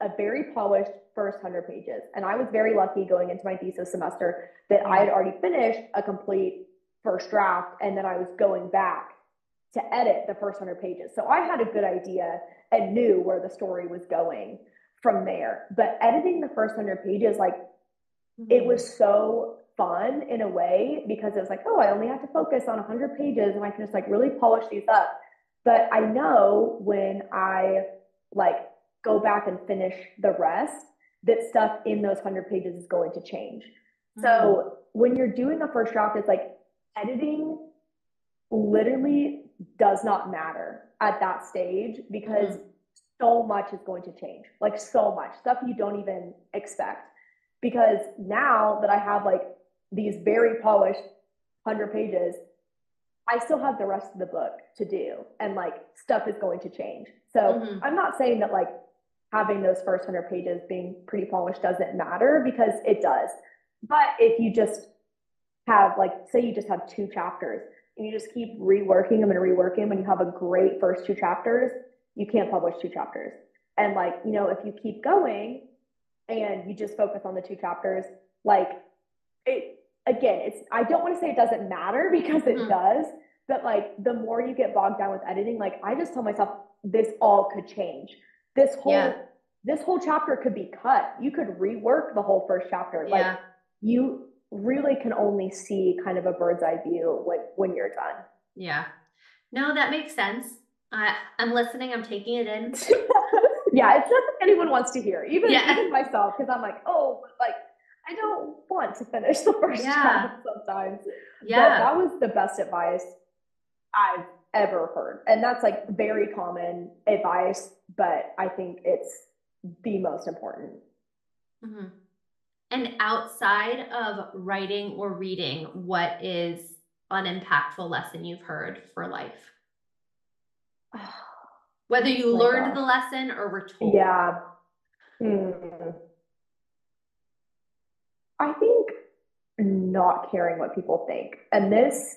a very polished first 100 pages. And I was very lucky going into my thesis semester that I had already finished a complete first draft and then I was going back to edit the first 100 pages. So I had a good idea and knew where the story was going from there. But editing the first 100 pages, like it mm-hmm. was so fun in a way because it was like, oh, I only have to focus on 100 pages and I can just like really polish these up. But I know when I like go back and finish the rest, that stuff in those 100 pages is going to change. So mm-hmm. when you're doing the first draft, it's like editing literally does not matter at that stage because mm-hmm. so much is going to change. Like so much stuff you don't even expect. Because now that I have like these very polished 100 pages, I still have the rest of the book to do and like stuff is going to change. So Mhm. I'm not saying that like having those first 100 pages being pretty polished doesn't matter because it does. But if you just have like, say you just have two chapters and you just keep reworking them and reworking them and you have a great first two chapters, you can't publish two chapters. And like, you know, if you keep going and you just focus on the two chapters, like it again, it's I don't want to say it doesn't matter because it Mhm. does, but like the more you get bogged down with editing, like I just tell myself this all could change. This whole Yeah. this whole chapter could be cut. You could rework the whole first chapter. Like Yeah. you really can only see kind of a bird's eye view when when you're done. Yeah. No, that makes sense. I I'm listening, I'm taking it in. yeah, it's not that anyone wants to hear, even, Yeah. even myself, because I'm like, oh, like I don't want to finish the first Yeah. sometimes. But Yeah. that was the best advice I've ever heard. And that's like very common advice, but I think it's the most important. Mhm. And outside of writing or reading, what is an impactful lesson you've heard for life? Whether you Oh learned the lesson or were told. Yeah. Hmm. I think not caring what people think. And this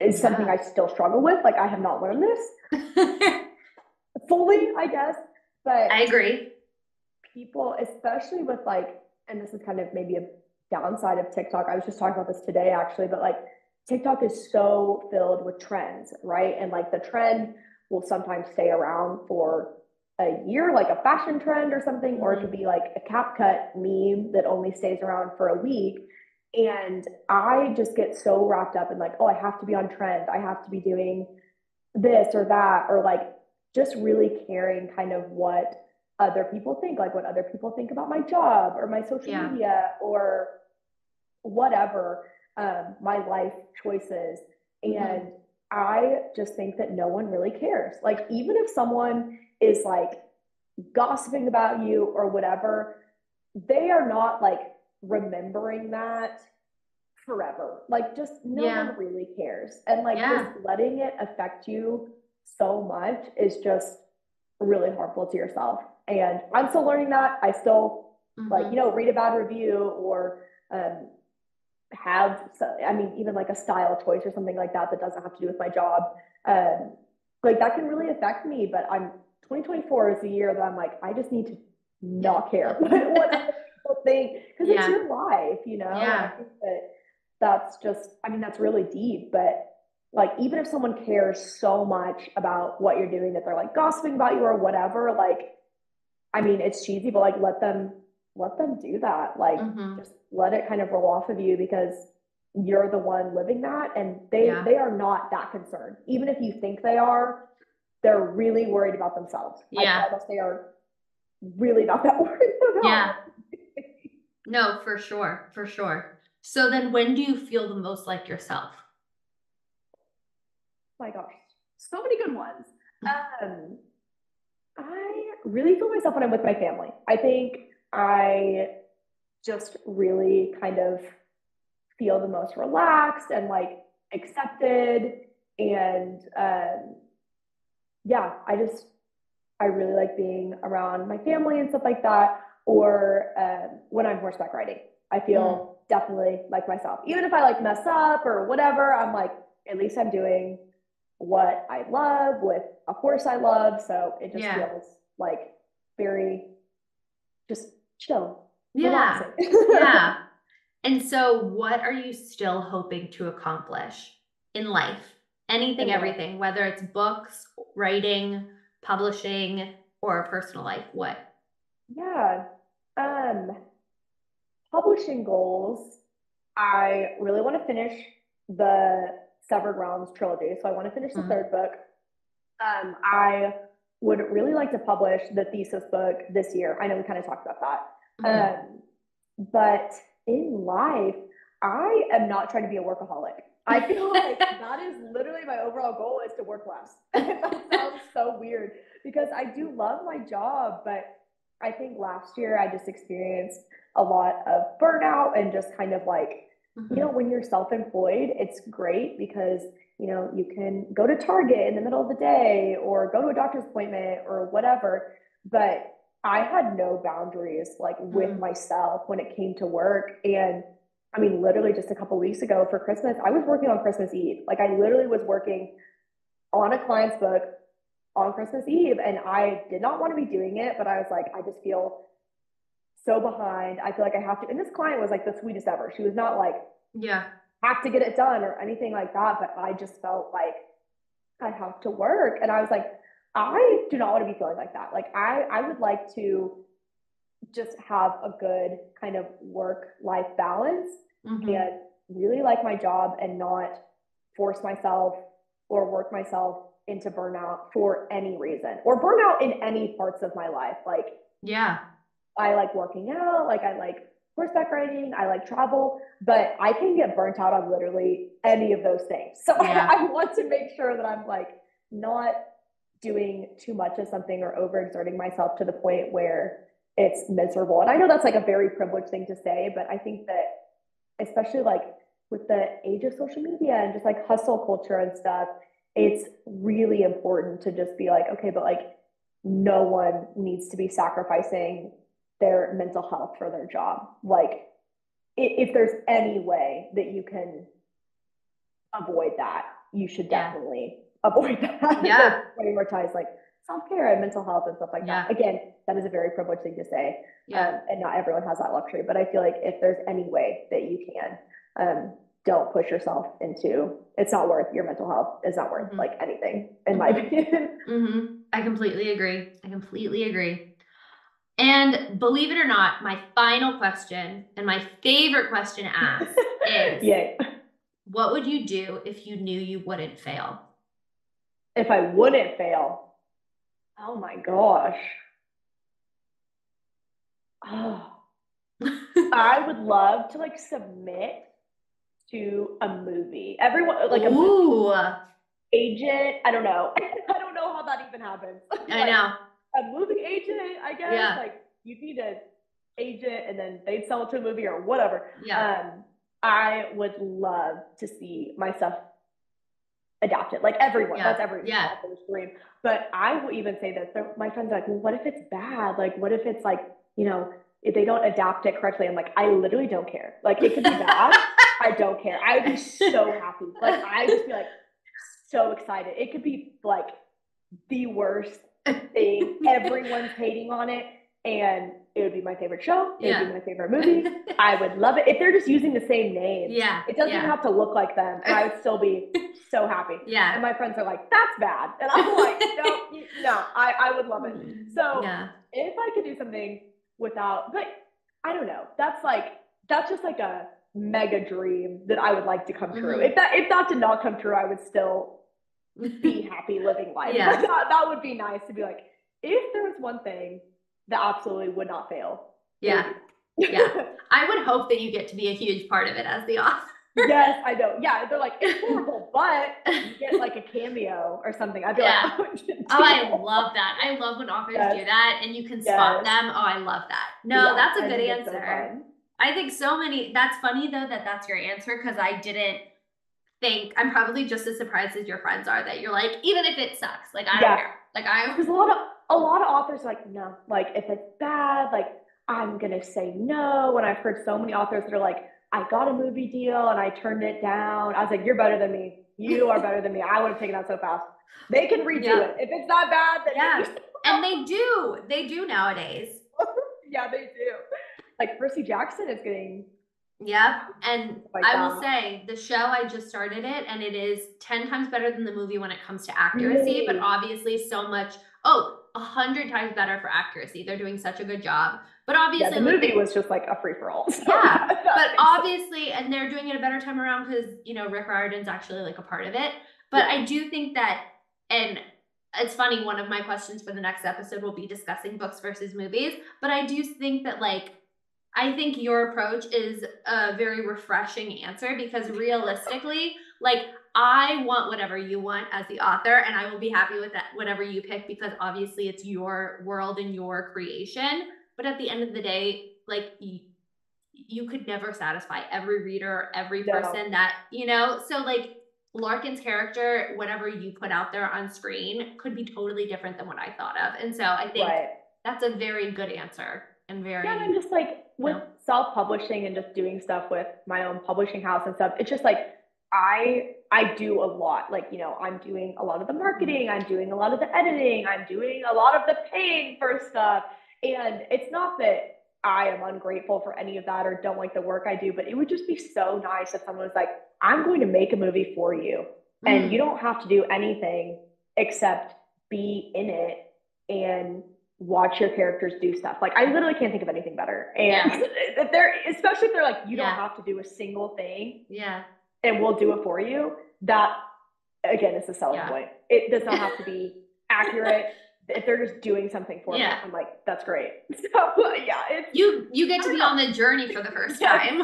is something I still struggle with. Like I have not learned this fully, I guess. But I agree. people, especially with like, and this is kind of maybe a downside of TikTok. I was just talking about this today actually, but like TikTok is so filled with trends, right? And like the trend will sometimes stay around for a year, like a fashion trend or something, or it could be like a CapCut meme that only stays around for a week. And I just get so wrapped up in like, oh, I have to be on trend. I have to be doing this or that, or like just really caring kind of what other people think, like what other people think about my job or my social Yeah. media or whatever, um, my life choices. Mhm. And I just think that no one really cares. Like, even if someone is like gossiping about you or whatever, they are not like remembering that forever. Like, just no Yeah. one really cares. And like, Yeah. just letting it affect you so much is just really harmful to yourself. And I'm still learning that. I still like Mhm. you know read a bad review or um, have so, i mean even like a style choice or something like that that doesn't have to do with my job um, like that can really affect me but i'm 2024 is the year that i'm like i just need to not care what other people think because Yeah. it's your life you know Yeah. that that's just i mean that's really deep but like even if someone cares so much about what you're doing that they're like gossiping about you or whatever like i mean it's cheesy but like let them let them do that like Mhm. just let it kind of roll off of you because you're the one living that and they Yeah. they are not that concerned even if you think they are they're really worried about themselves I Yeah. promise they are really not that worried about Yeah. No, for sure, for sure. So then when do you feel the most like yourself? my gosh so many good ones um i really feel myself when i'm with my family i think i just really kind of feel the most relaxed and like accepted and um, yeah, I just I really like being around my family and stuff like that. Or um, when I'm horseback riding, I feel mm. definitely like myself. Even if I like mess up or whatever, I'm like at least I'm doing what I love with a horse I love. So it just yeah. feels like very just chill. Yeah. yeah. And so, what are you still hoping to accomplish in life? Anything, everything, whether it's books, writing, publishing, or personal life. What? Yeah. Um, publishing goals. I really want to finish the Severed Realms trilogy. So I want to finish the mm-hmm. third book. Um, I would really like to publish the thesis book this year. I know we kind of talked about that. Mm-hmm. Um, but in life, I am not trying to be a workaholic. I feel like that is literally my overall goal is to work less. that sounds so weird because I do love my job, but I think last year I just experienced a lot of burnout and just kind of like, mm-hmm. you know, when you're self employed, it's great because, you know, you can go to Target in the middle of the day or go to a doctor's appointment or whatever. But I had no boundaries like with mm-hmm. myself when it came to work. And I mean, literally just a couple weeks ago for Christmas, I was working on Christmas Eve. Like I literally was working on a client's book on Christmas Eve and I did not want to be doing it, but I was like, I just feel so behind. I feel like I have to. And this client was like the sweetest ever. She was not like, yeah, have to get it done or anything like that. But I just felt like I have to work. And I was like, I do not want to be feeling like that. Like I, I would like to just have a good kind of work life balance mm-hmm. and really like my job and not force myself or work myself into burnout for any reason or burnout in any parts of my life. Like, yeah, I like working out, like, I like horseback riding, I like travel, but I can get burnt out on literally any of those things. So yeah. I, I want to make sure that I'm like not doing too much of something or overexerting myself to the point where it's miserable. And I know that's like a very privileged thing to say, but I think that especially like with the age of social media and just like hustle culture and stuff, it's really important to just be like, okay, but like no one needs to be sacrificing their mental health for their job. Like if there's any way that you can avoid that, you should definitely yeah. avoid that. Yeah. Prioritize like self-care and mental health and stuff like yeah. that. Again, that is a very privileged thing to say. Yeah. Um, and not everyone has that luxury, but I feel like if there's any way that you can, um, don't push yourself into it's not worth your mental health is not worth mm-hmm. like anything in mm-hmm. my opinion mm-hmm. i completely agree i completely agree and believe it or not my final question and my favorite question to ask is Yay. what would you do if you knew you wouldn't fail if i wouldn't fail oh my gosh oh i would love to like submit to a movie. Everyone like a Ooh. agent. I don't know. I don't know how that even happens. I know. A movie agent, I guess. Yeah. Like you need an agent and then they'd sell it to a movie or whatever. Yeah. Um, I would love to see my stuff adapted. Like everyone. Yeah. That's every yeah. dream. But I will even say this. My friends are like, well, what if it's bad? Like, what if it's like, you know, if they don't adapt it correctly? I'm like, I literally don't care. Like it could be bad. I don't care. I would be so happy. Like I would be like so excited. It could be like the worst thing. Everyone's hating on it. And it would be my favorite show. It yeah. would be my favorite movie. I would love it. If they're just using the same name. Yeah. It doesn't yeah. have to look like them. I would still be so happy. Yeah. And my friends are like, that's bad. And I'm like, no, no, I, I would love it. So yeah. if I could do something without, but I don't know. That's like, that's just like a mega dream that I would like to come true. Mm-hmm. If that if that did not come true, I would still be happy living life. Yeah. that, that would be nice to be like, if there was one thing that absolutely would not fail. Yeah. yeah. I would hope that you get to be a huge part of it as the author. yes, I know. Yeah, they're like, it's horrible, but you get like a cameo or something. I'd be yeah. like, oh, oh, I love that. I love when authors yes. do that and you can spot yes. them. Oh, I love that. No, yeah, that's a good answer. I think so many, that's funny though that that's your answer because I didn't think I'm probably just as surprised as your friends are that you're like, even if it sucks, like I don't Yeah. care. Like I Because a lot of a lot of authors are like, no, like if it's bad, like I'm gonna say no. And I've heard so many authors that are like, I got a movie deal and I turned it down. I was like, you're better than me. You are better than me. I would have taken that so fast. They can redo Yeah. it. If it's not bad, then Yeah. and they do. They do nowadays. yeah, they do. Like Percy Jackson is getting Yep. And Like I will say the show I just started it and it is 10 times better than the movie when it comes to accuracy, but obviously so much oh, a hundred times better for accuracy. They're doing such a good job. But yeah, obviously the movie was just like a free for all. Yeah, but obviously, and they're doing it a better time around because you know Rick Riordan's actually like a part of it. But Yeah. I do think that, and it's funny. One of my questions for the next episode will be discussing books versus movies. But I do think that like. I think your approach is a very refreshing answer because realistically, like I want whatever you want as the author, and I will be happy with that whatever you pick because obviously it's your world and your creation. But at the end of the day, like you, you could never satisfy every reader, every No. person that, you know, so like Larkin's character, whatever you put out there on screen, could be totally different than what I thought of. And so I think right. that's a very good answer and very, Yeah, and I'm just like with No. self-publishing and just doing stuff with my own publishing house and stuff. It's just like I I do a lot. Like, you know, I'm doing a lot of the marketing, I'm doing a lot of the editing, I'm doing a lot of the paying for stuff. And it's not that I am ungrateful for any of that or don't like the work I do, but it would just be so nice if someone was like, I'm going to make a movie for you. And Mm. you don't have to do anything except be in it and watch your characters do stuff. Like I literally can't think of anything better. And if they're especially if they're like, you Yeah. don't have to do a single thing yeah, and we'll do it for you. That again is a selling Yeah. point. It does not have to be accurate. if they're just doing something for Yeah. me, I'm like, that's great. So yeah, it's you you get to be don't on the journey for the first Yeah. time.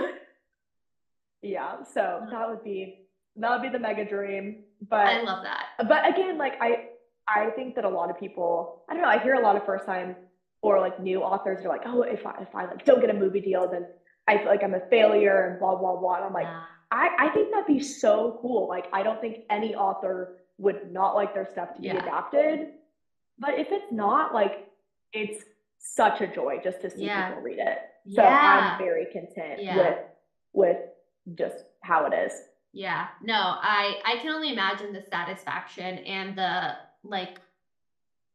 yeah. So mm-hmm. that would be that would be the mega dream. But I love that. but again, like I I think that a lot of people, I don't know, I hear a lot of first time or like new authors are like, oh, if I if I like don't get a movie deal, then I feel like I'm a failure and blah blah blah. And I'm like, Yeah. I, I think that'd be so cool. Like I don't think any author would not like their stuff to be adapted. But if it's not, like it's such a joy just to see Yeah. people read it. So Yeah. I'm very content Yeah. with with just how it is. Yeah. No, I I can only imagine the satisfaction and the like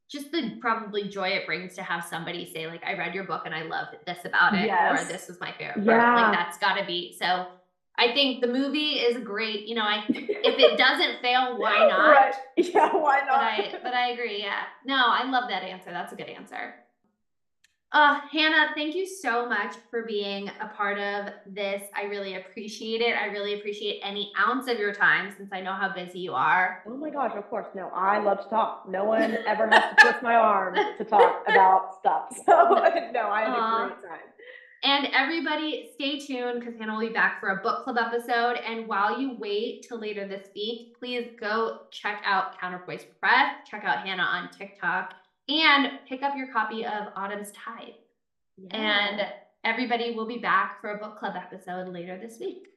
just the probably joy it brings to have somebody say like I read your book and I loved this about it or this was my favorite part. Yeah. Like that's got to be. So I think the movie is great. You know, I if it doesn't fail, why not? Right. Yeah, why But not? I but I agree. Yeah. No, I love that answer. That's a good answer. Uh, Hannah, thank you so much for being a part of this. I really appreciate it. I really appreciate any ounce of your time since I know how busy you are. Oh my gosh, of course. No, I love to talk. No one ever has to twist my arm to talk about stuff. So no, I had a great time. And everybody, stay tuned because Hannah will be back for a book club episode. And while you wait till later this week, please go check out Counterpoise Press, check out Hannah on TikTok, and pick up your copy of Autumn's Tithe. And everybody will be back for a book club episode later this week.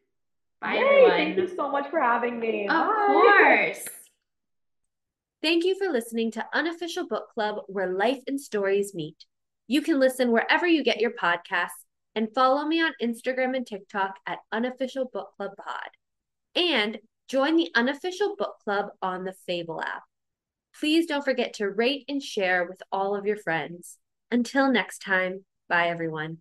Bye, Yay, everyone. Thank you so much for having me. Of Bye. course. Thank you for listening to Unofficial Book Club, where life and stories meet. You can listen wherever you get your podcasts and follow me on Instagram and TikTok at Unofficial Book Club Pod. And join the Unofficial Book Club on the Fable app. Please don't forget to rate and share with all of your friends. Until next time, bye everyone.